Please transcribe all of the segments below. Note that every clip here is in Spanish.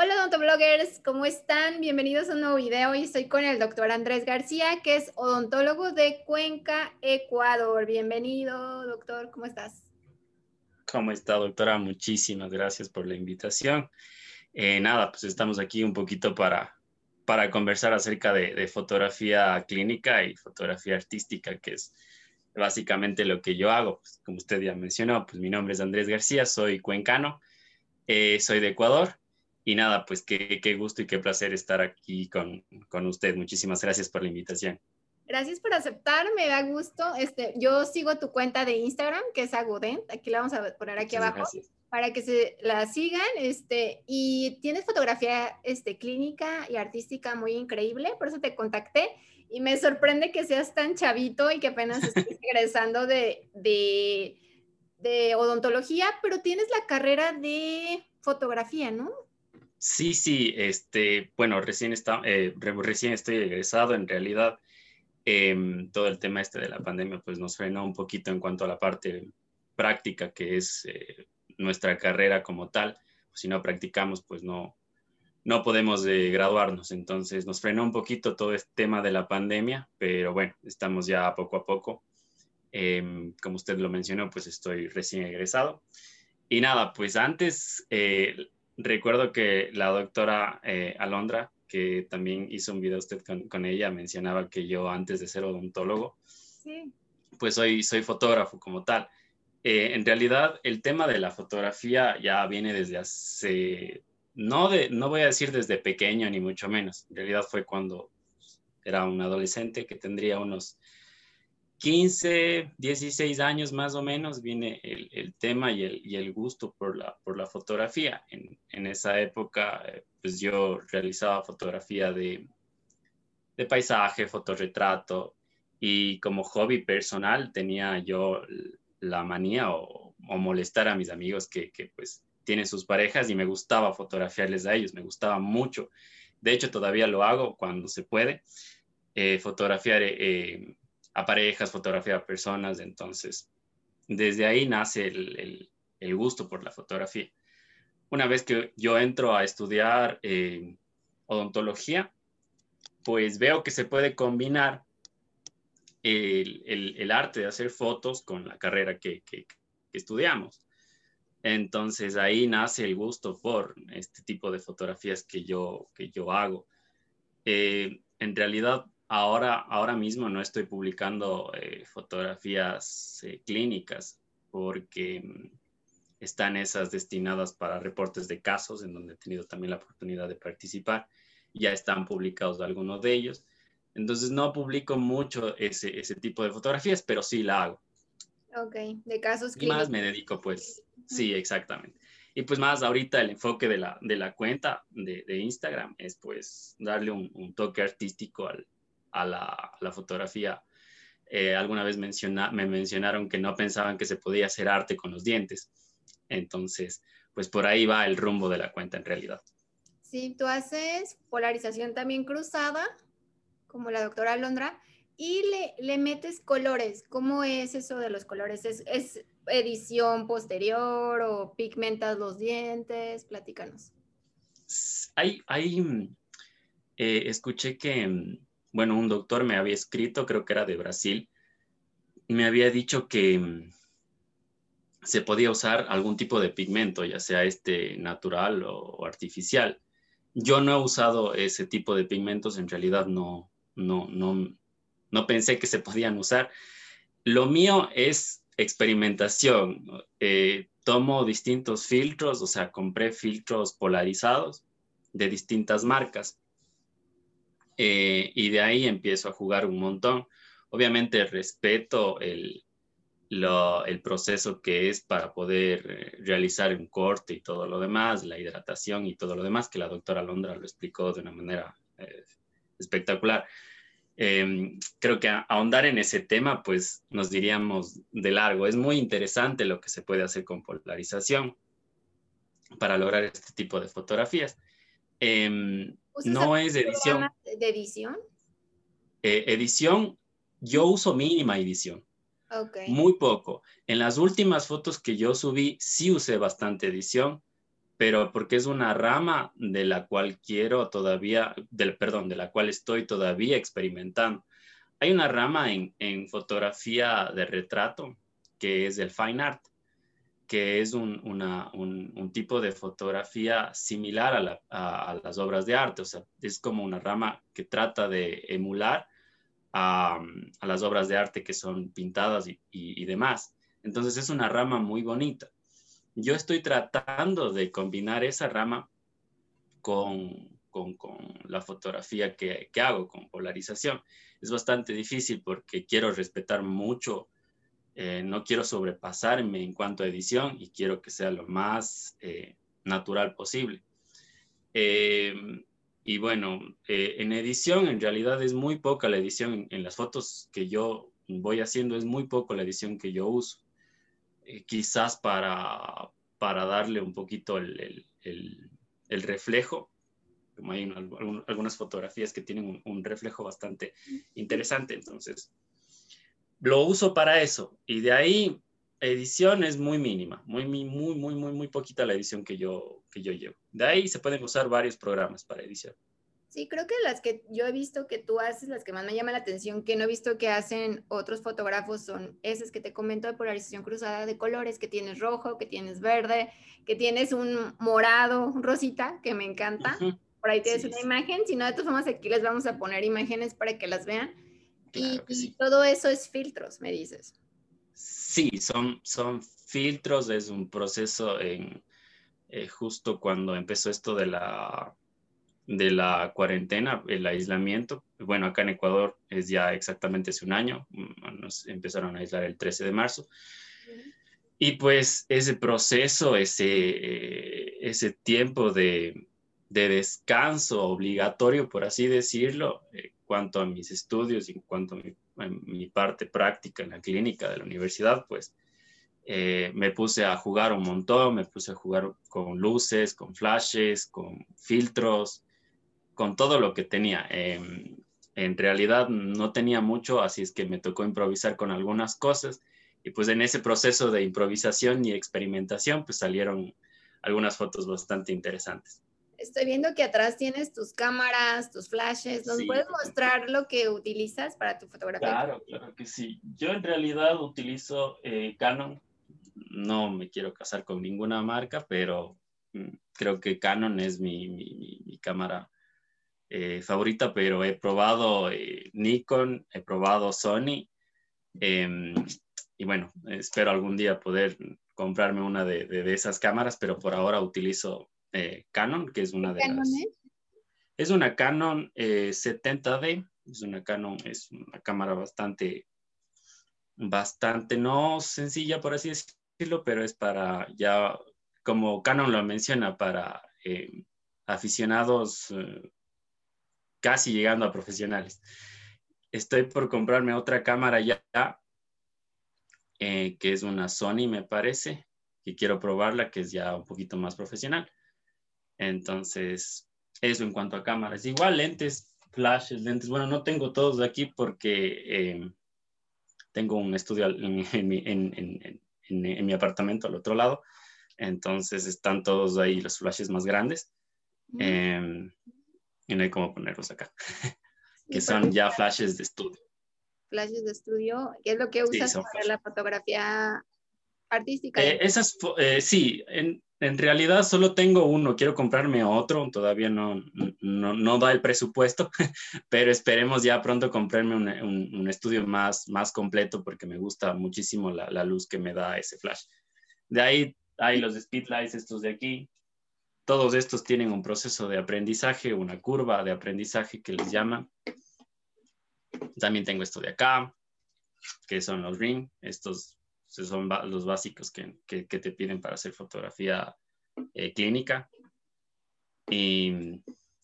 Hola odontobloggers, ¿cómo están? Bienvenidos a un nuevo video. Hoy estoy con el doctor Andrés García, que es odontólogo de Cuenca, Ecuador. Bienvenido, doctor, ¿cómo estás? ¿Cómo está, doctora? Muchísimas gracias por la invitación. Eh, nada, pues estamos aquí un poquito para, para conversar acerca de, fotografía clínica y fotografía artística, que es básicamente lo que yo hago. Pues, como usted ya mencionó, pues mi nombre es Andrés García, soy cuencano, eh, soy de Ecuador y nada, pues qué, qué, gusto y qué placer estar aquí con, con, usted. Muchísimas gracias por la invitación. Gracias por aceptar, me da gusto. Este, yo sigo tu cuenta de Instagram, que es Agudent. Aquí la vamos a poner aquí abajo para que se la sigan. Este, y tienes fotografía este, clínica y artística muy increíble, por eso te contacté. Y me sorprende que seas tan chavito y que apenas estés egresando de, de, de odontología, pero tienes la carrera de fotografía, ¿no? Sí, sí, este, bueno, recién, está, eh, recién estoy egresado, en realidad em, todo el tema este de la pandemia pues nos frenó un poquito en cuanto a la parte práctica que es eh, nuestra carrera como tal, si no practicamos pues no, no podemos eh, graduarnos, entonces nos frenó un poquito todo este tema de la pandemia, pero bueno, estamos ya poco a poco. Em, como usted lo mencionó, pues estoy recién egresado. Y nada, pues antes recuerdo que la doctora eh, Alondra, que también hizo un video usted con, ella, mencionaba que yo antes de ser odontólogo, pues soy, soy fotógrafo como tal. Eh, en realidad, el tema de la fotografía ya viene desde hace, no, de, no voy a decir desde pequeño ni mucho menos, en realidad fue cuando era un adolescente que tendría unos 15, 16 años más o menos viene el, tema y el, gusto por la, fotografía. En, esa época, eh, pues yo realizaba fotografía de, de paisaje, fotorretrato y como hobby personal tenía yo la manía o, molestar a mis amigos que, pues tienen sus parejas y me gustaba fotografiarles a ellos, me gustaba mucho. De hecho, todavía lo hago cuando se puede, eh, fotografiar. Eh, a parejas, fotografía a personas, entonces desde ahí nace el, gusto por la fotografía. Una vez que yo entro a estudiar eh, odontología, pues veo que se puede combinar el, arte de hacer fotos con la carrera que, estudiamos. Entonces ahí nace el gusto por este tipo de fotografías que yo, que yo hago. Eh, en realidad ahora, ahora mismo no estoy publicando eh, fotografías eh, clínicas porque mm, están esas destinadas para reportes de casos en donde he tenido también la oportunidad de participar. Ya están publicados algunos de ellos. Entonces no publico mucho ese, ese tipo de fotografías, pero sí la hago. Ok, de casos clínicos. Y más me dedico, pues, sí, exactamente. Y pues más ahorita el enfoque de la, de la cuenta de, de Instagram es pues darle un, un toque artístico al, a la, fotografía. Eh, alguna vez menciona, me mencionaron que no pensaban que se podía hacer arte con los dientes. Entonces, pues por ahí va el rumbo de la cuenta en realidad. Sí, tú haces polarización también cruzada, como la doctora Alondra, y le, le metes colores. ¿Cómo es eso de los colores? ¿Es, ¿Es, edición posterior o pigmentas los dientes? Platícanos. Hay, hay mm, eh, escuché que mm, bueno, un doctor me había escrito, creo que era de Brasil, me había dicho que mm, se podía usar algún tipo de pigmento, ya sea este natural o, artificial. Yo no he usado ese tipo de pigmentos, en realidad no, no, no, no pensé que se podían usar. Lo mío es experimentación. Eh, tomo distintos filtros, o sea, compré filtros polarizados de distintas marcas eh, y de ahí empiezo a jugar un montón. Obviamente respeto el, el proceso que es para poder eh, realizar un corte y todo lo demás, la hidratación y todo lo demás, que la doctora Londra lo explicó de una manera eh, espectacular. Em, creo que ahondar en ese tema, pues nos diríamos de largo. Es muy interesante lo que se puede hacer con polarización para lograr este tipo de fotografías. Em, no es edición. ¿De edición? Eh, edición, yo uso mínima edición. Okay. Muy poco. En las últimas fotos que yo subí, sí usé bastante edición, pero porque es una rama de la cual quiero todavía, del, perdón, de la cual estoy todavía experimentando. Hay una rama en, en fotografía de retrato que es el fine art, que es un, un, un tipo de fotografía similar a, la, a, las obras de arte, o sea, es como una rama que trata de emular a, a las obras de arte que son pintadas y, y, y demás. Entonces es una rama muy bonita yo estoy tratando de combinar esa rama con, con, con la fotografía que, que, hago, con polarización. Es bastante difícil porque quiero respetar mucho, eh, no quiero sobrepasarme en cuanto a edición y quiero que sea lo más eh, natural posible. Eh, y bueno, en edición en realidad es muy poca la edición en, las fotos que yo voy haciendo, es muy poco la edición que yo uso. Quizás para, para darle un poquito el, el, el, reflejo, como hay algunas fotografías que tienen un, reflejo bastante interesante, entonces lo uso para eso y de ahí edición es muy mínima, muy, muy, muy, muy, muy poquita la edición que yo, que yo llevo. De ahí se pueden usar varios programas para edición. Sí, creo que las que yo he visto que tú haces, las que más me llaman la atención, que no he visto que hacen otros fotógrafos, son esas que te comento de polarización cruzada de colores, que tienes rojo, que tienes verde, que tienes un morado, un rosita, que me encanta. Uh -huh. Por ahí tienes sí, una sí. imagen, si no, de todas formas aquí les vamos a poner imágenes para que las vean. Claro y, sí. y, todo eso es filtros, me dices. Sí, son, son filtros, es un proceso en, eh, justo cuando empezó esto de la de la cuarentena, el aislamiento. Bueno, acá en Ecuador es ya exactamente hace un año, mm, nos empezaron a aislar el 13 de marzo. Y pues ese proceso, ese, eh, ese tiempo de, de, descanso obligatorio, por así decirlo, en eh, cuanto a mis estudios y en cuanto a mi, parte práctica en la clínica de la universidad, pues eh, me puse a jugar un montón, me puse a jugar con luces, con flashes, con filtros, con todo lo que tenía. Eh, en realidad no tenía mucho, así es que me tocó improvisar con algunas cosas y pues en ese proceso de improvisación y experimentación pues salieron algunas fotos bastante interesantes. Estoy viendo que atrás tienes tus cámaras, tus flashes. ¿Nos sí, puedes mostrar lo que utilizas para tu fotografía? Claro, claro que sí. Yo en realidad utilizo eh, Canon. No me quiero casar con ninguna marca, pero mm, creo que Canon es mi, mi, mi cámara eh, favorita, pero he probado eh, Nikon, he probado Sony. Eh, y bueno, espero algún día poder comprarme una de, de, de esas cámaras, pero por ahora utilizo eh, Canon, que es una de Canon las... Es? es una Canon 70D, eh, es una Canon, es una cámara bastante, bastante, no sencilla por así decirlo, pero es para ya, como Canon lo menciona, para eh, aficionados casi llegando a profesionales. Estoy por comprarme otra cámara ya, eh, que es una Sony, me parece, y quiero probarla, que es ya un poquito más profesional. Entonces, eso en cuanto a cámaras. Igual lentes, flashes, lentes. Bueno, no tengo todos de aquí porque eh, tengo un estudio en, en, en, en, mi apartamento al otro lado. Entonces están todos ahí los flashes más grandes. Mm. Eh, y no hay cómo ponerlos acá, que son ya flashes de estudio. Flashes de estudio, ¿qué es lo que usas sí, para la fotografía artística? Eh, esas, eh, sí, en, en, realidad solo tengo uno, quiero comprarme otro, todavía no, no, no da el presupuesto, pero esperemos ya pronto comprarme un, un, estudio más, más completo porque me gusta muchísimo la, la luz que me da ese flash. De ahí hay los speedlights estos de aquí, todos estos tienen un proceso de aprendizaje, una curva de aprendizaje que les llaman. También tengo esto de acá, que son los ring. Estos son los básicos que, que, que te piden para hacer fotografía eh, clínica. Y,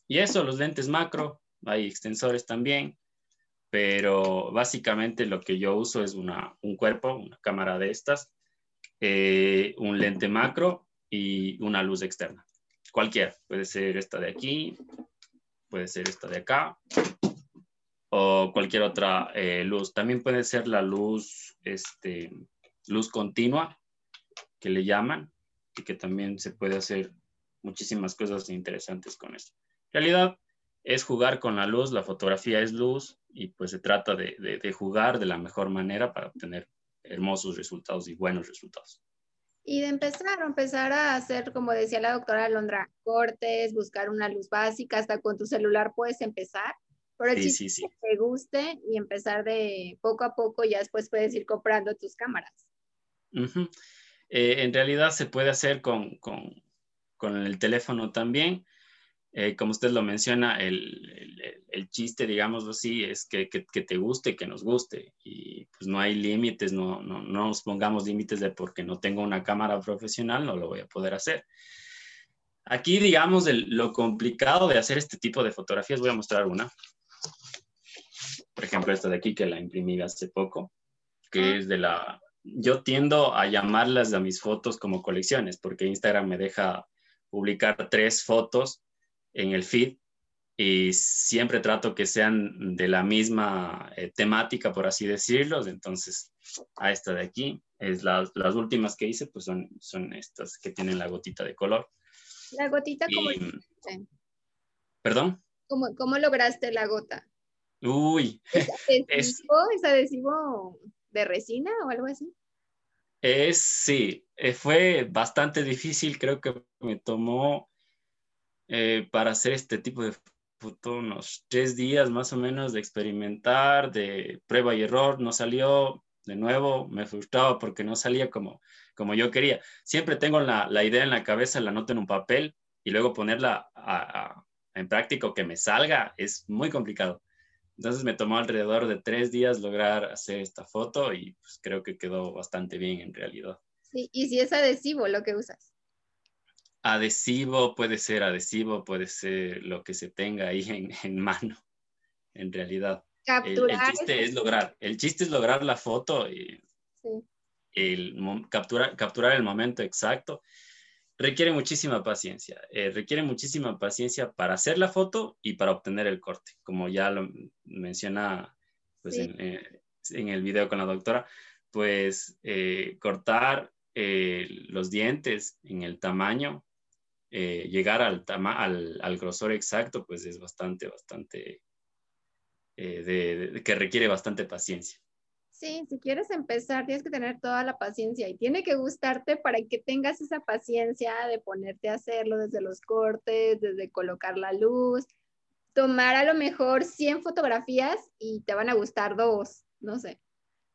y, eso, los lentes macro, hay extensores también, pero básicamente lo que yo uso es una, un cuerpo, una cámara de estas, eh, un lente macro y una luz externa cualquiera. Puede ser esta de aquí, puede ser esta de acá, o cualquier otra eh, luz. También puede ser la luz, este, luz continua, que le llaman, y que también se puede hacer muchísimas cosas interesantes con eso. En realidad es jugar con la luz, la fotografía es luz y pues se trata de, de jugar de la mejor manera para obtener hermosos resultados y buenos resultados. Y de empezar, empezar a hacer, como decía la doctora Alondra, cortes, buscar una luz básica, hasta con tu celular puedes empezar. Pero sí, sí, sí, que te guste y empezar de poco a poco, ya después puedes ir comprando tus cámaras. Eh, en realidad se puede hacer con, con, con el teléfono también. Eh, como usted lo menciona, el, el, chiste, digamos así, es que, que, que, te guste, que nos guste. Y pues no hay límites, no, no, no nos pongamos límites de porque no tengo una cámara profesional, no lo voy a poder hacer. Aquí, digamos, lo complicado de hacer este tipo de fotografías, voy a mostrar una. Por ejemplo, esta de aquí que la imprimí hace poco, que ah. es de la... Yo tiendo a llamarlas a mis fotos como colecciones, porque Instagram me deja publicar tres fotos en el feed y siempre trato que sean de la misma eh, temática, por así decirlo. Entonces, a esta de aquí, es las últimas que hice, pues son, son estas que tienen la gotita de color. ¿La gotita cómo ¿Perdón? ¿Cómo, ¿Cómo, lograste la gota? Uy. ¿Es adhesivo, ¿Es adhesivo de resina o algo así? Es, sí, eh, fue bastante difícil, creo que me tomó eh, para hacer este tipo de foto unos tres días más o menos de experimentar, de prueba y error, no salió, de nuevo me frustraba porque no salía como, como yo quería. Siempre tengo la, la idea en la cabeza, la noto en un papel y luego ponerla en práctico que me salga es muy complicado. Entonces me tomó alrededor de tres días lograr hacer esta foto y pues creo que quedó bastante bien en realidad. Sí, y si es adhesivo lo que usas. Adhesivo puede ser adhesivo, puede ser lo que se tenga ahí en, en mano, en realidad. Capturar. El, chiste es lograr, el chiste es lograr la foto y el, capturar, capturar el momento exacto. Requiere muchísima paciencia, eh, requiere muchísima paciencia para hacer la foto y para obtener el corte, como ya lo menciona pues, en, eh, en, el video con la doctora, pues eh, cortar los dientes en el tamaño llegar al, al, al, grosor exacto, pues es bastante, bastante, de, que requiere bastante paciencia. Sí, si quieres empezar, tienes que tener toda la paciencia y tiene que gustarte para que tengas esa paciencia de ponerte a hacerlo desde los cortes, desde colocar la luz, tomar a lo mejor 100 fotografías y te van a gustar dos, no sé.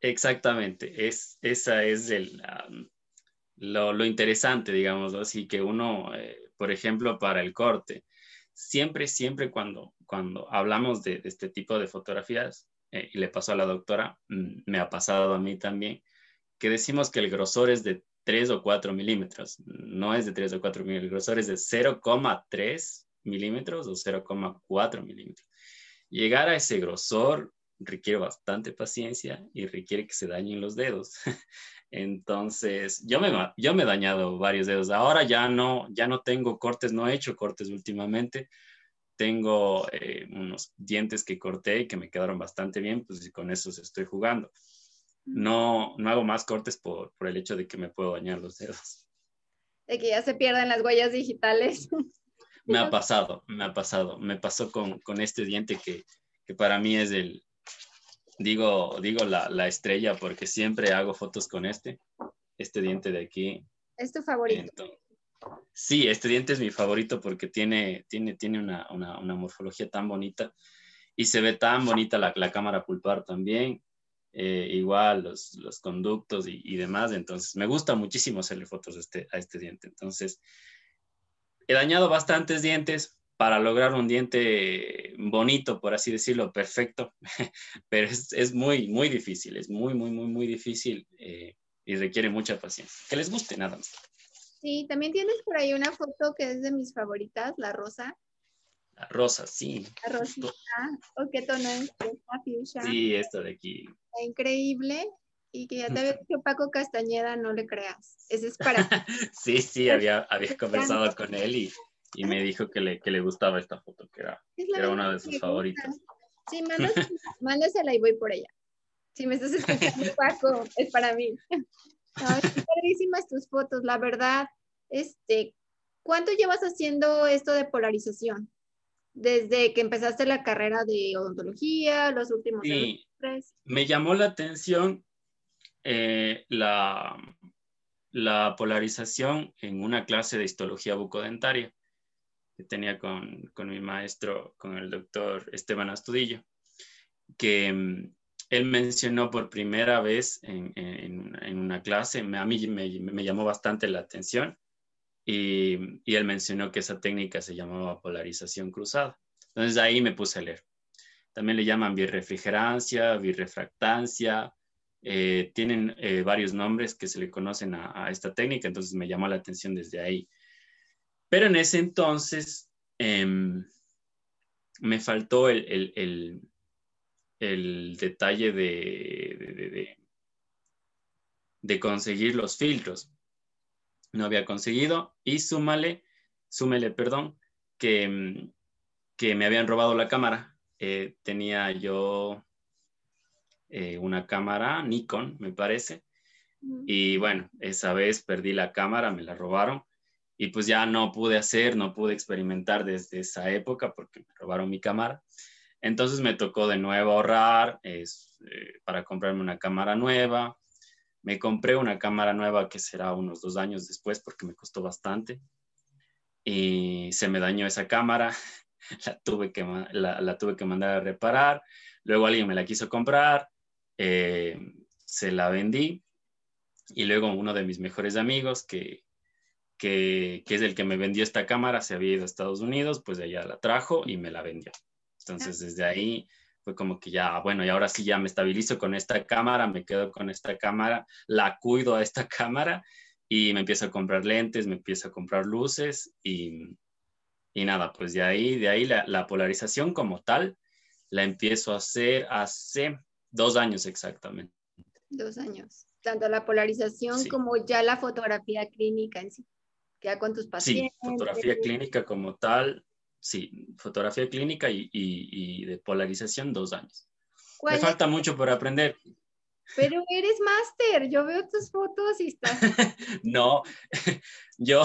Exactamente, es, esa es el, lo, lo, interesante, digamos, así que uno eh, por ejemplo, para el corte. Siempre, siempre cuando, cuando hablamos de, este tipo de fotografías, eh, y le pasó a la doctora, mm, me ha pasado a mí también, que decimos que el grosor es de 3 o 4 milímetros. No es de 3 o 4 milímetros, el grosor es de 0,3 milímetros o 0,4 milímetros. Llegar a ese grosor requiere bastante paciencia y requiere que se dañen los dedos. Entonces, yo me, yo me he dañado varios dedos. Ahora ya no, ya no tengo cortes, no he hecho cortes últimamente. Tengo eh, unos dientes que corté y que me quedaron bastante bien, pues con esos estoy jugando. No, no hago más cortes por, por el hecho de que me puedo dañar los dedos. De que ya se pierden las huellas digitales. Me ha pasado, me ha pasado. Me pasó con, con este diente que, que para mí es el, digo, digo la, la, estrella porque siempre hago fotos con este, este diente de aquí. ¿Es tu favorito? Sí, este diente es mi favorito porque tiene, tiene, tiene una, una, morfología tan bonita y se ve tan bonita la, la cámara pulpar también. Eh, igual los, los conductos y, y, demás, entonces me gusta muchísimo hacerle fotos a este, este diente. Entonces, he dañado bastantes dientes, para lograr un diente bonito, por así decirlo, perfecto, pero es, es muy, muy difícil, es muy, muy, muy, muy difícil eh, y requiere mucha paciencia. Que les guste nada más. Sí, también tienes por ahí una foto que es de mis favoritas, la rosa. La rosa, sí. La rosita. ¿O qué tono es? Sí, esta de aquí. Increíble. Y que ya te había dicho Paco Castañeda, no le creas. Ese es para... sí, sí, había, había conversado con él y y me dijo que le, que le gustaba esta foto, que era, era una de sus favoritas. Sí, mándasela y voy por ella. Si me estás escuchando, Paco, es para mí. No, padrísimas tus fotos, la verdad, este, ¿Cuánto llevas haciendo esto de polarización? Desde que empezaste la carrera de odontología, los últimos sí, Me llamó la atención eh, la, la polarización en una clase de histología bucodentaria que tenía con, con mi maestro, con el doctor Esteban Astudillo, que mm, él mencionó por primera vez en, una clase, a mí me, llamó bastante la atención, y, él mencionó que esa técnica se llamaba polarización cruzada. Entonces ahí me puse a leer. También le llaman birrefrigerancia, birrefractancia, eh, tienen eh, varios nombres que se le conocen a, esta técnica, entonces me llamó la atención desde ahí. Pero en ese entonces em, me faltó el, detalle de, de, conseguir los filtros. No había conseguido y súmale, súmele, perdón, que, em, que me habían robado la cámara. Eh, tenía yo eh, una cámara Nikon, me parece. Y bueno, esa vez perdí la cámara, me la robaron y pues ya no pude hacer, no pude experimentar desde esa época porque me robaron mi cámara. Entonces me tocó de nuevo ahorrar eh, para comprarme una cámara nueva. Me compré una cámara nueva que será unos dos años después porque me costó bastante. Y se me dañó esa cámara, la tuve que, la, tuve que mandar a reparar. Luego alguien me la quiso comprar, eh, se la vendí y luego uno de mis mejores amigos que, que, es el que me vendió esta cámara, se había ido a Estados Unidos, pues ella la trajo y me la vendió. Entonces desde ahí fue como que ya, bueno, y ahora sí ya me estabilizo con esta cámara, me quedo con esta cámara, la cuido a esta cámara y me empiezo a comprar lentes, me empiezo a comprar luces y, y nada, pues de ahí, de ahí la, la polarización como tal la empiezo a hacer hace Dos años exactamente. Dos años. Tanto la polarización como ya la fotografía clínica en sí. Ya con tus pacientes. Sí, fotografía clínica como tal, sí, fotografía clínica y, de polarización dos años. Me falta mucho por aprender. Pero eres máster, yo veo tus fotos y estás... no, yo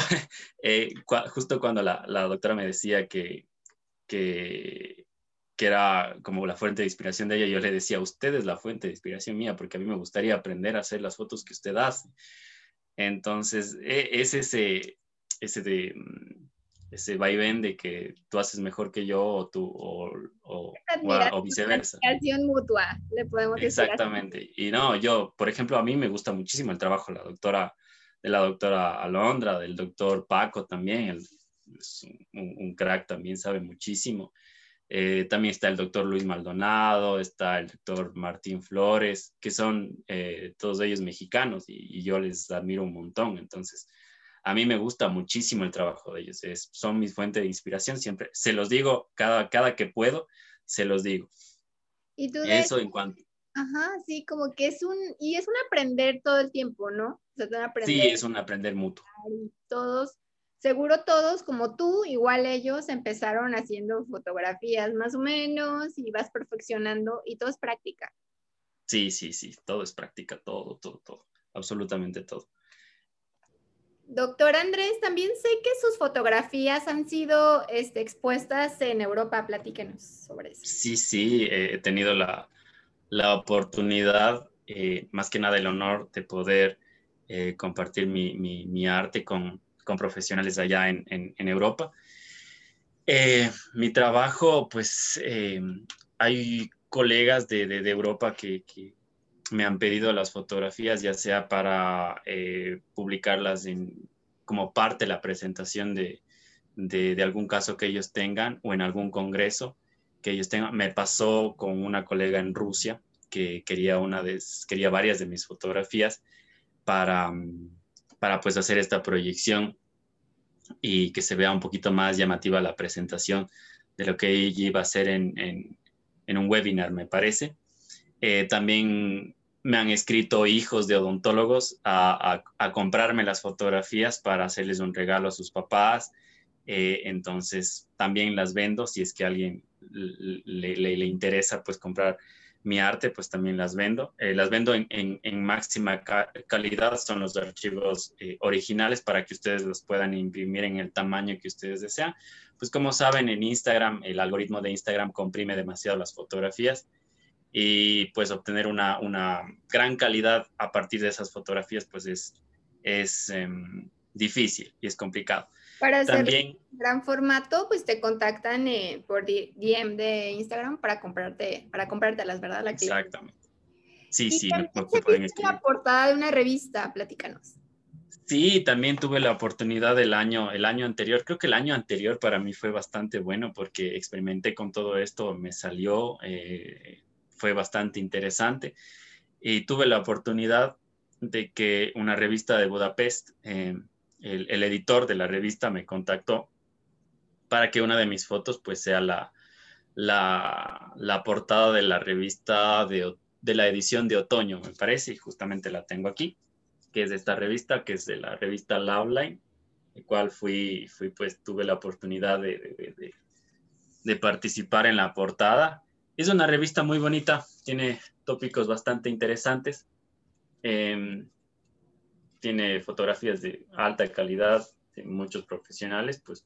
eh, justo cuando la, la, doctora me decía que, que que era como la fuente de inspiración de ella, yo le decía, usted es la fuente de inspiración mía, porque a mí me gustaría aprender a hacer las fotos que usted hace. Entonces, e, es ese, ese de mm, ese vaivén de que tú haces mejor que yo o tú o, o, o, viceversa. mutua, le podemos decir. Exactamente. Y no, yo, por ejemplo, a mí me gusta muchísimo el trabajo de la doctora, de la doctora Alondra, del doctor Paco también, es un, crack también, sabe muchísimo. Eh, también está el doctor Luis Maldonado, está el doctor Martín Flores, que son eh, todos ellos mexicanos y, yo les admiro un montón. Entonces, a mí me gusta muchísimo el trabajo de ellos. Es, son mi fuente de inspiración siempre. Se los digo cada, cada que puedo, se los digo. ¿Y tú Eso en cuanto. Ajá, sí, como que es un, y es un aprender todo el tiempo, ¿no? sí, es un aprender mutuo. todos seguro todos como tú, igual ellos empezaron haciendo fotografías más o menos y vas perfeccionando y todo es práctica. Sí, sí, sí, todo es práctica, todo, todo, todo, absolutamente todo. Doctor Andrés, también sé que sus fotografías han sido este, expuestas en Europa. Platíquenos sobre eso. Sí, sí, he tenido la, oportunidad, eh, más que nada el honor de poder eh, compartir mi, arte con, profesionales allá en, Europa. Eh, mi trabajo, pues eh, hay colegas de, Europa que, me han pedido las fotografías, ya sea para eh, publicarlas como parte de la presentación de, de, algún caso que ellos tengan o en algún congreso que ellos tengan. Me pasó con una colega en Rusia que quería, una de, quería varias de mis fotografías para para pues hacer esta proyección y que se vea un poquito más llamativa la presentación de lo que ella iba a hacer en, en, un webinar, me parece. Eh, también me han escrito hijos de odontólogos a, a, comprarme las fotografías para hacerles un regalo a sus papás. Eh, entonces también las vendo si es que alguien le, le, le, interesa pues comprar mi arte, pues también las vendo. Eh, las vendo en, máxima calidad, son los archivos eh, originales para que ustedes los puedan imprimir en el tamaño que ustedes desean. Pues como saben, en Instagram, el algoritmo de Instagram comprime demasiado las fotografías y pues obtener una, gran calidad a partir de esas fotografías, pues es, es em, difícil y es complicado. Para hacer gran formato, pues te contactan eh, por DM de Instagram para comprarte, para comprártelas, ¿verdad? La Exactamente. Sí, sí. la portada de una revista, platícanos. Sí, también tuve la oportunidad del año, el año anterior. Creo que el año anterior para mí fue bastante bueno porque experimenté con todo esto, me salió, eh, fue bastante interesante y tuve la oportunidad de que una revista de Budapest eh, el, editor de la revista me contactó para que una de mis fotos pues sea la, la, portada de la revista de, la edición de otoño, me parece, y justamente la tengo aquí, que es de esta revista, que es de la revista Loveline, el cual fui, fui pues tuve la oportunidad de, de, participar en la portada. Es una revista muy bonita, tiene tópicos bastante interesantes. Em, tiene fotografías de alta calidad, de muchos profesionales, pues,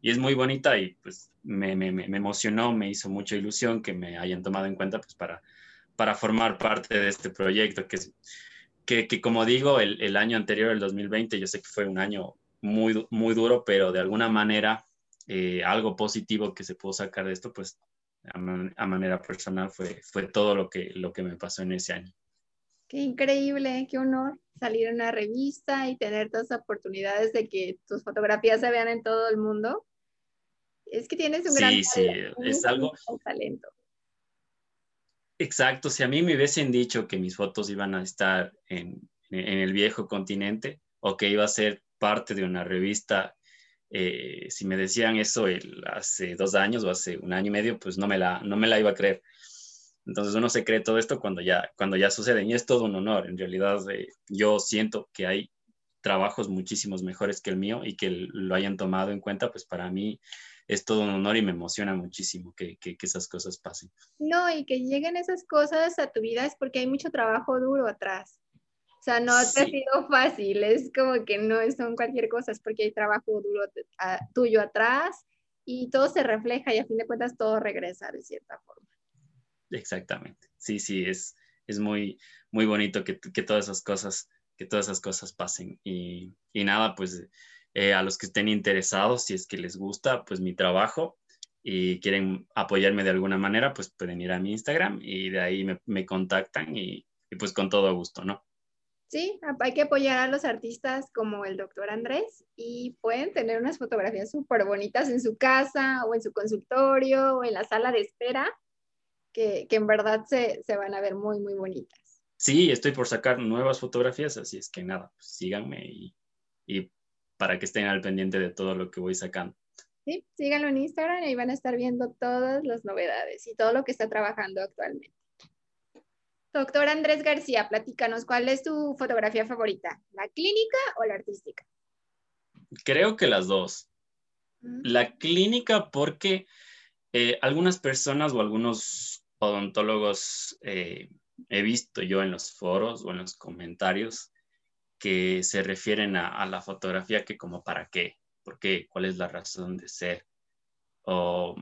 y es muy bonita y pues me, me, emocionó, me hizo mucha ilusión que me hayan tomado en cuenta pues para, para formar parte de este proyecto, que, que, que como digo, el, el, año anterior, el 2020, yo sé que fue un año muy, muy duro, pero de alguna manera eh, algo positivo que se pudo sacar de esto, pues a, a, manera personal fue, fue todo lo que, lo que me pasó en ese año. Qué increíble, qué honor salir en una revista y tener todas las oportunidades de que tus fotografías se vean en todo el mundo. Es que tienes un gran sí, sí, es algo talento. Exacto, si a mí me hubiesen dicho que mis fotos iban a estar en, en el viejo continente o que iba a ser parte de una revista, eh, si me decían eso hace dos años o hace un año y medio, pues no me la, no me la iba a creer. Entonces uno se cree todo esto cuando ya, cuando ya sucede y es todo un honor. En realidad eh, yo siento que hay trabajos muchísimos mejores que el mío y que lo hayan tomado en cuenta, pues para mí es todo un honor y me emociona muchísimo que, que, esas cosas pasen. No, y que lleguen esas cosas a tu vida es porque hay mucho trabajo duro atrás. O sea, no te ha sido fácil, es como que no son cualquier cosa, es porque hay trabajo duro tuyo atrás y todo se refleja y a fin de cuentas todo regresa de cierta forma. Exactamente. Sí, sí, es, es muy, muy bonito que, que, todas esas cosas, que todas esas cosas pasen. Y, y nada, pues eh, a los que estén interesados, si es que les gusta, pues mi trabajo y quieren apoyarme de alguna manera, pues pueden ir a mi Instagram y de ahí me, me contactan y, y, pues con todo gusto, ¿no? Sí, hay que apoyar a los artistas como el doctor Andrés y pueden tener unas fotografías súper bonitas en su casa o en su consultorio o en la sala de espera que, en verdad se, van a ver muy, muy bonitas. Sí, estoy por sacar nuevas fotografías, así es que nada, pues síganme y, para que estén al pendiente de todo lo que voy sacando. Sí, síganlo en Instagram y van a estar viendo todas las novedades y todo lo que está trabajando actualmente. Doctor Andrés García, platícanos, ¿cuál es tu fotografía favorita? ¿La clínica o la artística? Creo que las dos. La clínica porque eh, algunas personas o algunos odontólogos eh, he visto yo en los foros o en los comentarios que se refieren a, la fotografía que como para qué, por qué, cuál es la razón de ser. O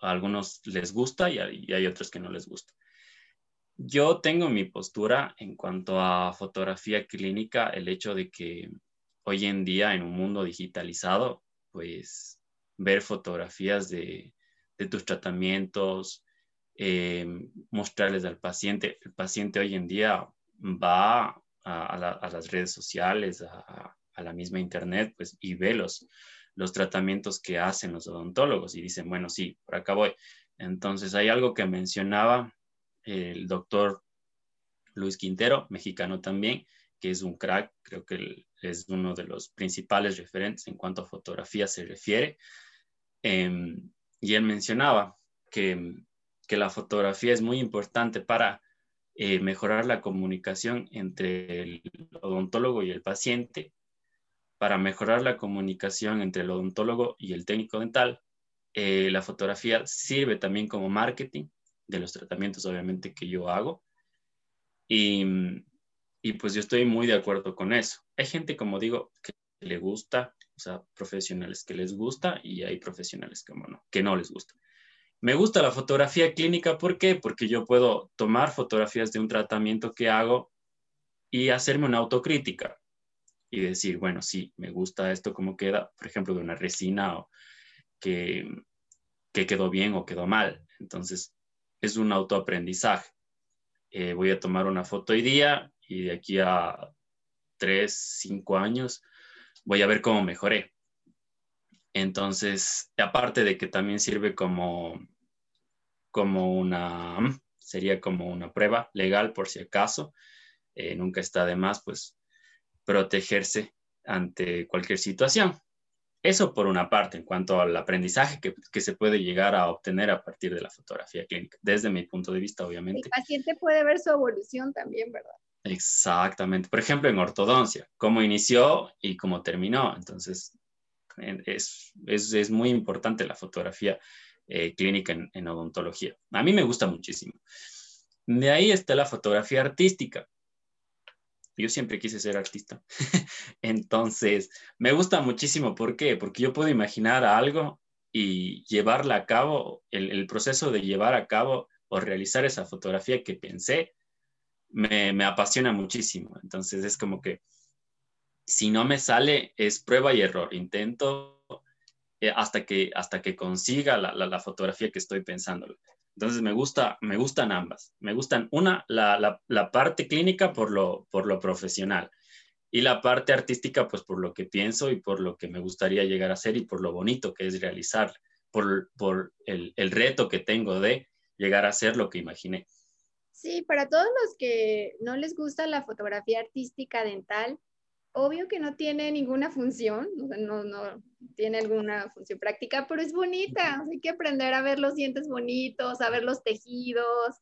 a algunos les gusta y, hay otros que no les gusta. Yo tengo mi postura en cuanto a fotografía clínica, el hecho de que hoy en día en un mundo digitalizado, pues ver fotografías de, tus tratamientos, eh, mostrarles al paciente. El paciente hoy en día va a, las redes sociales, a, la misma internet, pues, y ve los, los tratamientos que hacen los odontólogos y dicen, bueno, sí, por acá voy. Entonces, hay algo que mencionaba el doctor Luis Quintero, mexicano también, que es un crack, creo que es uno de los principales referentes en cuanto a fotografía se refiere. Em, y él mencionaba que que la fotografía es muy importante para eh, mejorar la comunicación entre el odontólogo y el paciente, para mejorar la comunicación entre el odontólogo y el técnico dental. Eh, la fotografía sirve también como marketing de los tratamientos, obviamente, que yo hago. Y, y pues yo estoy muy de acuerdo con eso. Hay gente, como digo, que le gusta, o sea, profesionales que les gusta y hay profesionales como no, que no les gusta. Me gusta la fotografía clínica, ¿por qué? Porque yo puedo tomar fotografías de un tratamiento que hago y hacerme una autocrítica y decir, bueno, sí, me gusta esto como queda, por ejemplo, de una resina o que, que quedó bien o quedó mal. Entonces, es un autoaprendizaje. Eh, voy a tomar una foto hoy día y de aquí a tres, cinco años voy a ver cómo mejoré. Entonces, aparte de que también sirve como, como una, sería como una prueba legal por si acaso, eh, nunca está de más, pues, protegerse ante cualquier situación. Eso por una parte, en cuanto al aprendizaje que, que, se puede llegar a obtener a partir de la fotografía clínica, desde mi punto de vista, obviamente. El paciente puede ver su evolución también, ¿verdad? Exactamente. Por ejemplo, en ortodoncia, cómo inició y cómo terminó. Entonces, es, es, es muy importante la fotografía eh, clínica en, en, odontología. A mí me gusta muchísimo. De ahí está la fotografía artística. Yo siempre quise ser artista. Entonces, me gusta muchísimo. ¿Por qué? Porque yo puedo imaginar algo y llevarla a cabo, el, proceso de llevar a cabo o realizar esa fotografía que pensé, me, apasiona muchísimo. Entonces es como que si no me sale, es prueba y error. Intento eh, hasta, que, hasta que consiga la, fotografía que estoy pensando. Entonces me, gusta, me gustan ambas. Me gustan una, la, la, parte clínica por lo, por lo profesional y la parte artística pues por lo que pienso y por lo que me gustaría llegar a ser y por lo bonito que es realizar, por, por el, el reto que tengo de llegar a ser lo que imaginé. Sí, para todos los que no les gusta la fotografía artística dental, obvio que no tiene ninguna función, no, no tiene alguna función práctica, pero es bonita. Hay que aprender a ver los dientes bonitos, a ver los tejidos,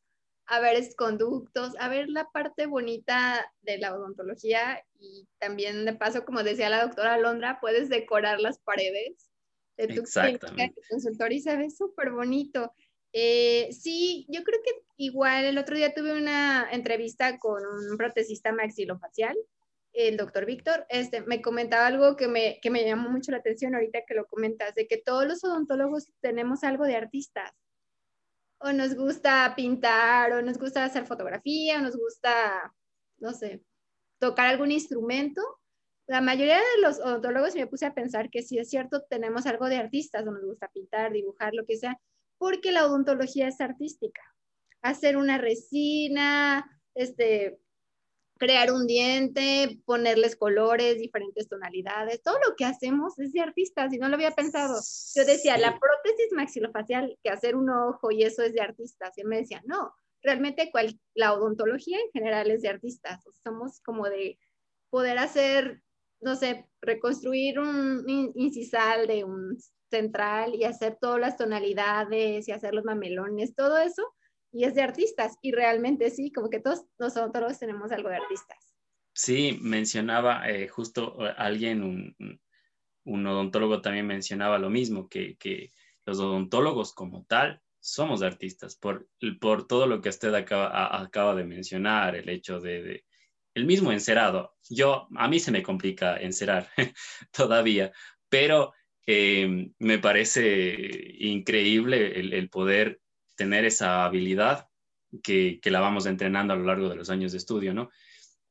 a ver conductos, a ver la parte bonita de la odontología y también de paso, como decía la doctora Alondra, puedes decorar las paredes de tu, consultorio y se ve súper bonito. Eh, sí, yo creo que igual el otro día tuve una entrevista con un protesista maxilofacial, el doctor Víctor, este, me comentaba algo que me, que me llamó mucho la atención ahorita que lo comentas, de que todos los odontólogos tenemos algo de artistas. O nos gusta pintar, o nos gusta hacer fotografía, o nos gusta, no sé, tocar algún instrumento. La mayoría de los odontólogos me puse a pensar que si es cierto, tenemos algo de artistas, o nos gusta pintar, dibujar, lo que sea, porque la odontología es artística. Hacer una resina, este, crear un diente, ponerles colores, diferentes tonalidades, todo lo que hacemos es de artistas y no lo había pensado. Yo decía, la prótesis maxilofacial, que hacer un ojo y eso es de artistas. Y él me decía, no, realmente cual, la odontología en general es de artistas. Somos como de poder hacer, no sé, reconstruir un incisal de un central y hacer todas las tonalidades y hacer los mamelones, todo eso, y es de artistas. Y realmente sí, como que todos nosotros tenemos algo de artistas. Sí, mencionaba eh, justo eh, alguien, un, un, odontólogo también mencionaba lo mismo, que, que, los odontólogos como tal somos artistas por, por todo lo que usted acaba, acaba de mencionar, el hecho de, de el mismo encerado. Yo, a mí se me complica encerar todavía, pero eh, me parece increíble el, el, poder tener esa habilidad que, que, la vamos entrenando a lo largo de los años de estudio, ¿no?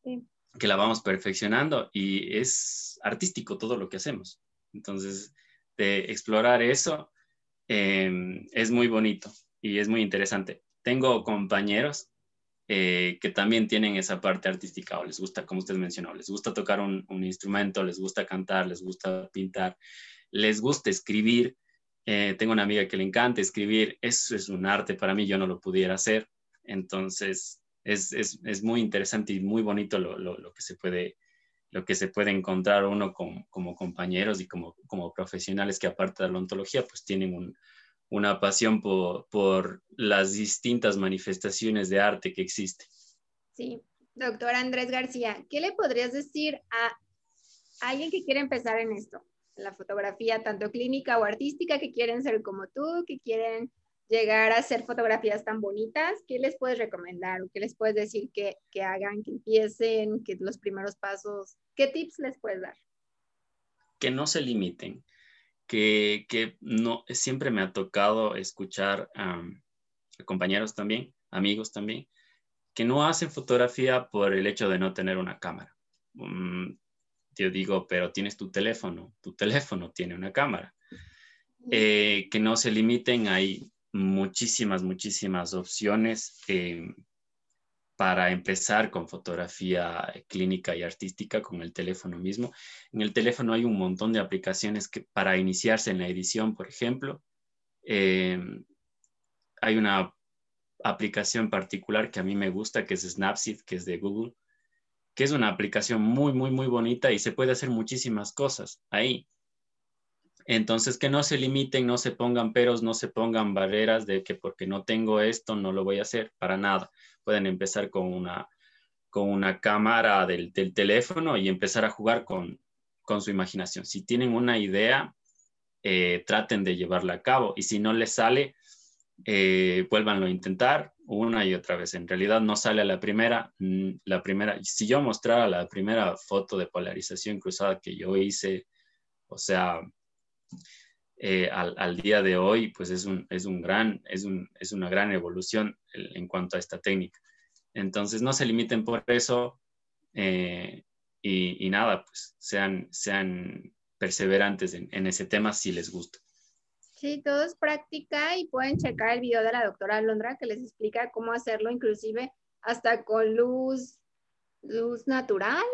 Sí. Que la vamos perfeccionando y es artístico todo lo que hacemos. Entonces, de explorar eso eh, es muy bonito y es muy interesante. Tengo compañeros eh, que también tienen esa parte artística o les gusta, como usted mencionó, les gusta tocar un, un instrumento, les gusta cantar, les gusta pintar les gusta escribir. Eh, tengo una amiga que le encanta escribir. Eso es un arte para mí, yo no lo pudiera hacer. Entonces, es, es, es muy interesante y muy bonito lo, lo, lo, que se puede lo que se puede encontrar uno como, como compañeros y como, como profesionales que aparte de la ontología, pues tienen un, una pasión por, por las distintas manifestaciones de arte que existen. Sí, doctor Andrés García, ¿qué le podrías decir a alguien que quiere empezar en esto? La fotografía tanto clínica o artística que quieren ser como tú, que quieren llegar a hacer fotografías tan bonitas, ¿qué les puedes recomendar qué les puedes decir que, que hagan, que empiecen, que los primeros pasos, qué tips les puedes dar? Que no se limiten, que, que no, siempre me ha tocado escuchar a compañeros también, amigos también, que no hacen fotografía por el hecho de no tener una cámara. Mm, yo digo, pero tienes tu teléfono, tu teléfono tiene una cámara. Eh, que no se limiten, hay muchísimas, muchísimas opciones eh, para empezar con fotografía clínica y artística con el teléfono mismo. En el teléfono hay un montón de aplicaciones que para iniciarse en la edición, por ejemplo, eh, hay una aplicación particular que a mí me gusta, que es Snapseed, que es de Google, que es una aplicación muy, muy, muy bonita y se puede hacer muchísimas cosas ahí. Entonces, que no se limiten, no se pongan peros, no se pongan barreras de que porque no tengo esto, no lo voy a hacer, para nada. Pueden empezar con una, con una cámara del, teléfono y empezar a jugar con, su imaginación. Si tienen una idea, eh, traten de llevarla a cabo y si no les sale, eh, vuélvanlo a intentar una y otra vez. En realidad no sale a la primera, mm, la primera, si yo mostrara la primera foto de polarización cruzada que yo hice, o sea, eh, al, día de hoy, pues es, un, es, un gran, es, un, es una gran evolución en cuanto a esta técnica. Entonces, no se limiten por eso eh, y, nada, pues sean, sean perseverantes en, ese tema si les gusta. Sí, todo es práctica y pueden checar el video de la doctora Alondra que les explica cómo hacerlo, inclusive hasta con luz, luz natural,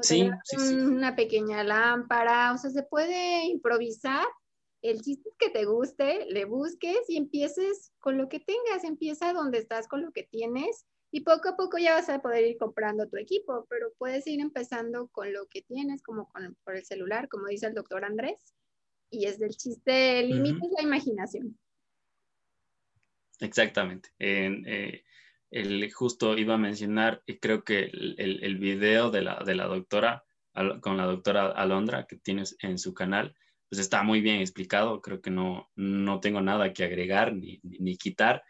sí, una pequeña lámpara, o sea, se puede improvisar. El chiste es que te guste, le busques y empieces con lo que tengas, empieza donde estás con lo que tienes y poco a poco ya vas a poder ir comprando tu equipo, pero puedes ir empezando con lo que tienes, como con, por el celular, como dice el doctor Andrés, y es del chiste, el límite es la imaginación. Exactamente. Eh, el, justo iba a mencionar, y creo que el, el video de la, de la doctora, con la doctora Alondra, que tienes en su canal, pues está muy bien explicado. Creo que no, no tengo nada que agregar ni, ni, quitar.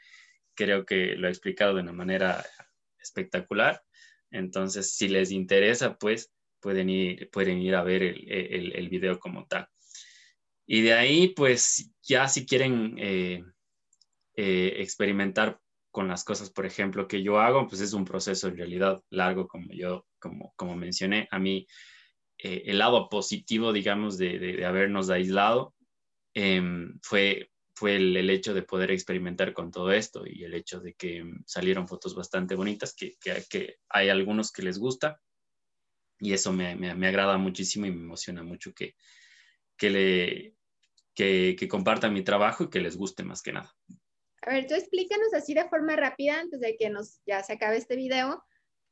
Creo que lo ha explicado de una manera espectacular. Entonces, si les interesa, pues pueden ir, pueden ir a ver el, el, el video como tal. Y de ahí, pues ya si quieren eh, eh, experimentar con las cosas, por ejemplo, que yo hago, pues es un proceso en realidad largo, como yo, como, como mencioné. A mí, eh, el lado positivo, digamos, de, de, habernos aislado em, fue, fue el, hecho de poder experimentar con todo esto y el hecho de que salieron fotos bastante bonitas, que, que, que hay algunos que les gusta y eso me, me, me, agrada muchísimo y me emociona mucho que, que, le, que, que compartan mi trabajo y que les guste más que nada. A ver, tú explícanos así de forma rápida, antes de que nos ya se acabe este video,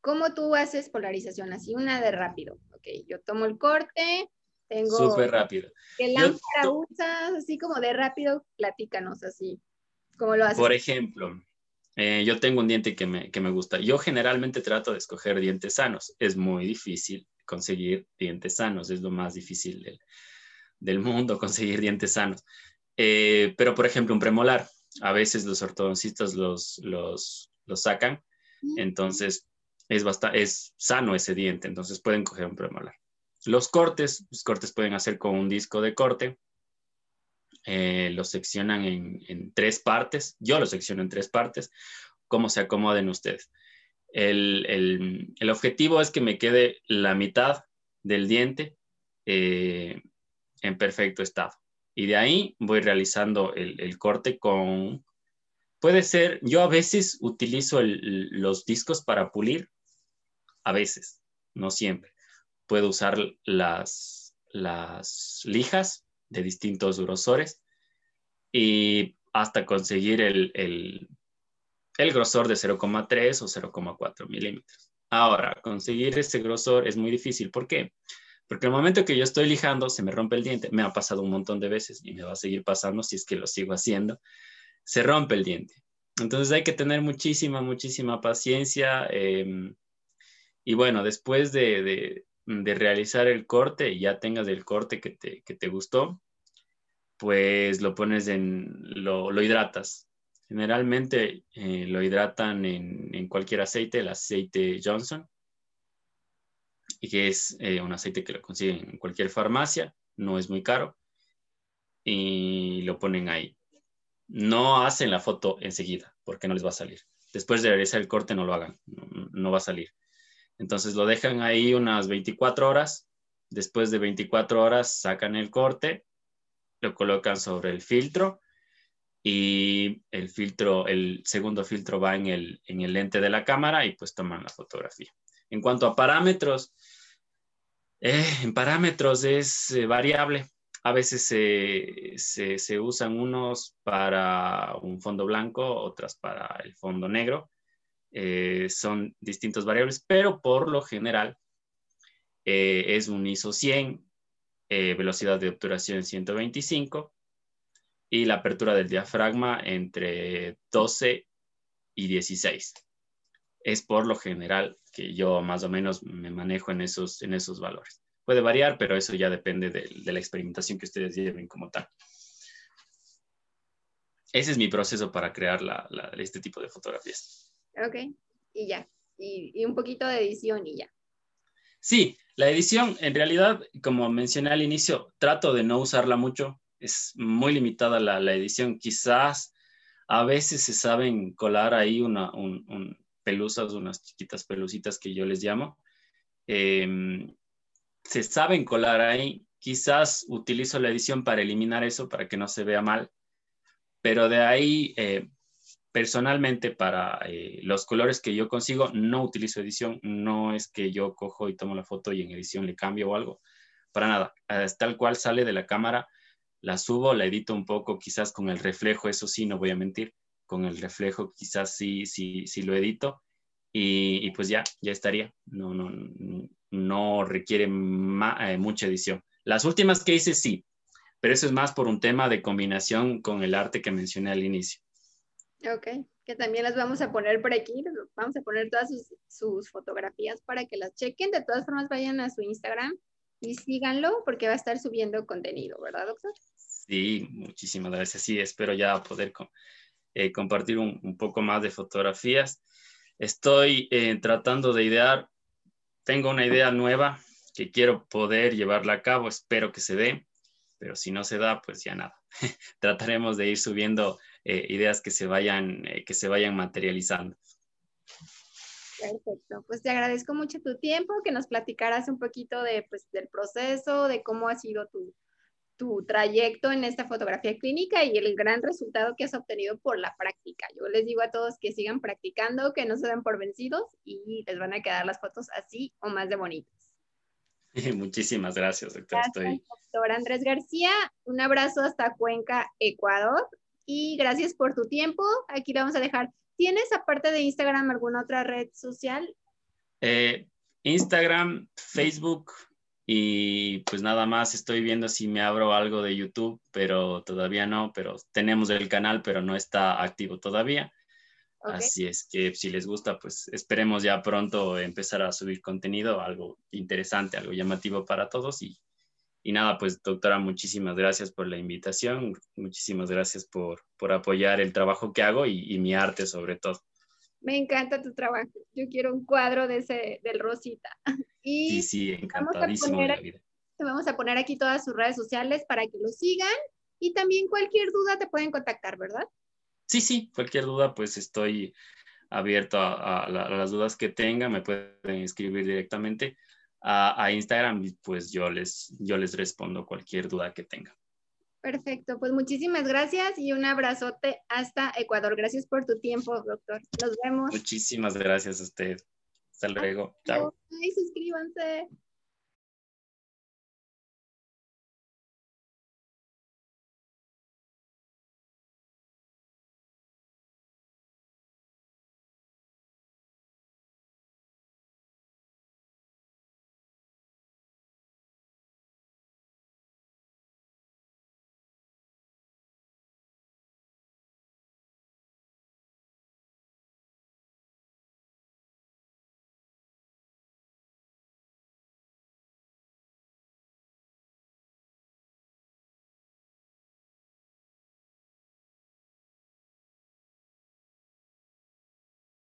cómo tú haces polarización, así una de rápido. Ok, yo tomo el corte, tengo... Súper rápido. ¿Qué lámpara usas? Así como de rápido, platícanos así, cómo lo haces. Por ejemplo, eh, yo tengo un diente que me, que me gusta. Yo generalmente trato de escoger dientes sanos. Es muy difícil conseguir dientes sanos, es lo más difícil del, del mundo, conseguir dientes sanos. Eh, pero, por ejemplo, un premolar a veces los ortodoncistas los, los, sacan, entonces es, es sano ese diente, entonces pueden coger un premolar. Los cortes, los cortes pueden hacer con un disco de corte, eh, los seccionan en, tres partes, yo los secciono en tres partes, como se acomoden ustedes. El, objetivo es que me quede la mitad del diente eh, en perfecto estado. Y de ahí voy realizando el, corte con, puede ser, yo a veces utilizo los discos para pulir, a veces, no siempre. Puedo usar las, las lijas de distintos grosores y hasta conseguir el, el, el grosor de 0,3 o 0,4 milímetros. Ahora, conseguir ese grosor es muy difícil. ¿Por qué? El momento que yo estoy lijando, se me rompe el diente. Me ha pasado un montón de veces y me va a seguir pasando si es que lo sigo haciendo. Se rompe el diente. Entonces hay que tener muchísima, muchísima paciencia. Em, y bueno, después de, de, realizar el corte y ya tengas el corte que te, que te gustó, pues lo pones en, lo, lo hidratas. Generalmente eh, lo hidratan en, en, cualquier aceite, el aceite Johnson, y que es eh, un aceite que lo consiguen en cualquier farmacia, no es muy caro, y lo ponen ahí. No hacen la foto enseguida, porque no les va a salir. Después de realizar el corte no lo hagan, no, no va a salir. Entonces lo dejan ahí unas 24 horas. Después de 24 horas sacan el corte, lo colocan sobre el filtro y el filtro, el segundo filtro va en el, en el lente de la cámara y pues toman la fotografía. En cuanto a parámetros, eh, en parámetros es eh, variable. A veces se, usan unos para un fondo blanco, otras para el fondo negro. Eh, son distintos variables, pero por lo general es un ISO 100, velocidad de obturación 125 y la apertura del diafragma entre 12 y 16 es por lo general que yo más o menos me manejo en esos, en esos valores. Puede variar, pero eso ya depende de, la experimentación que ustedes lleven como tal. Ese es mi proceso para crear este tipo de fotografías. Ok, y ya. Y, un poquito de edición y ya. Sí, la edición, en realidad, como mencioné al inicio, trato de no usarla mucho. Es muy limitada la, edición. Quizás a veces se saben colar ahí una, un pelusas, unas chiquitas pelucitas que yo les llamo, em, se saben colar ahí. Quizás utilizo la edición para eliminar eso, para que no se vea mal, pero de ahí, eh, personalmente, para eh, los colores que yo consigo, no utilizo edición. No es que yo cojo y tomo la foto y en edición le cambio o algo. Para nada. Es tal cual sale de la cámara, la subo, la edito un poco, quizás con el reflejo, eso sí, no voy a mentir con el reflejo quizás sí, sí, sí lo edito y, pues ya, ya estaría. No, no, no requiere eh, mucha edición. Las últimas que hice sí, pero eso es más por un tema de combinación con el arte que mencioné al inicio. Ok, que también las vamos a poner por aquí, vamos a poner todas sus, sus fotografías para que las chequen. De todas formas, vayan a su Instagram y síganlo porque va a estar subiendo contenido, ¿verdad, doctor? Sí, muchísimas gracias. Sí, espero ya poder eh, compartir un, poco más de fotografías. Estoy eh, tratando de idear, tengo una idea nueva que quiero poder llevarla a cabo, espero que se dé, pero si no se da, pues ya nada. Trataremos de ir subiendo eh, ideas que se, vayan, que se vayan materializando. Perfecto, pues te agradezco mucho tu tiempo, que nos platicaras un poquito de, pues, del proceso, de cómo ha sido tu, tu trayecto en esta fotografía clínica y el gran resultado que has obtenido por la práctica. Yo les digo a todos que sigan practicando, que no se den por vencidos y les van a quedar las fotos así o más de bonitas. Muchísimas gracias, doctor. Gracias, doctor Andrés García. Un abrazo hasta Cuenca, Ecuador. Y gracias por tu tiempo. Aquí le vamos a dejar. ¿Tienes, aparte de Instagram, alguna otra red social? Eh, Instagram, Facebook, y pues nada más estoy viendo si me abro algo de YouTube, pero todavía no, pero tenemos el canal, pero no está activo todavía. Así es que si les gusta, pues esperemos ya pronto empezar a subir contenido, algo interesante, algo llamativo para todos. Y, y nada, pues doctora, muchísimas gracias por la invitación, muchísimas gracias por, por apoyar el trabajo que hago y, y mi arte sobre todo. Me encanta tu trabajo. Yo quiero un cuadro de ese, del Rosita. Y sí, sí, encantadísimo de la vida. Te vamos a poner aquí todas sus redes sociales para que lo sigan y también cualquier duda te pueden contactar, ¿verdad? Sí, sí, cualquier duda, pues estoy abierto a, las dudas que tengan, me pueden escribir directamente a, a, Instagram y pues yo les, yo les respondo cualquier duda que tengan. Perfecto, pues muchísimas gracias y un abrazote hasta Ecuador. Gracias por tu tiempo, doctor. Nos vemos. Muchísimas gracias a usted. Hasta luego. Chao. Ay, suscríbanse.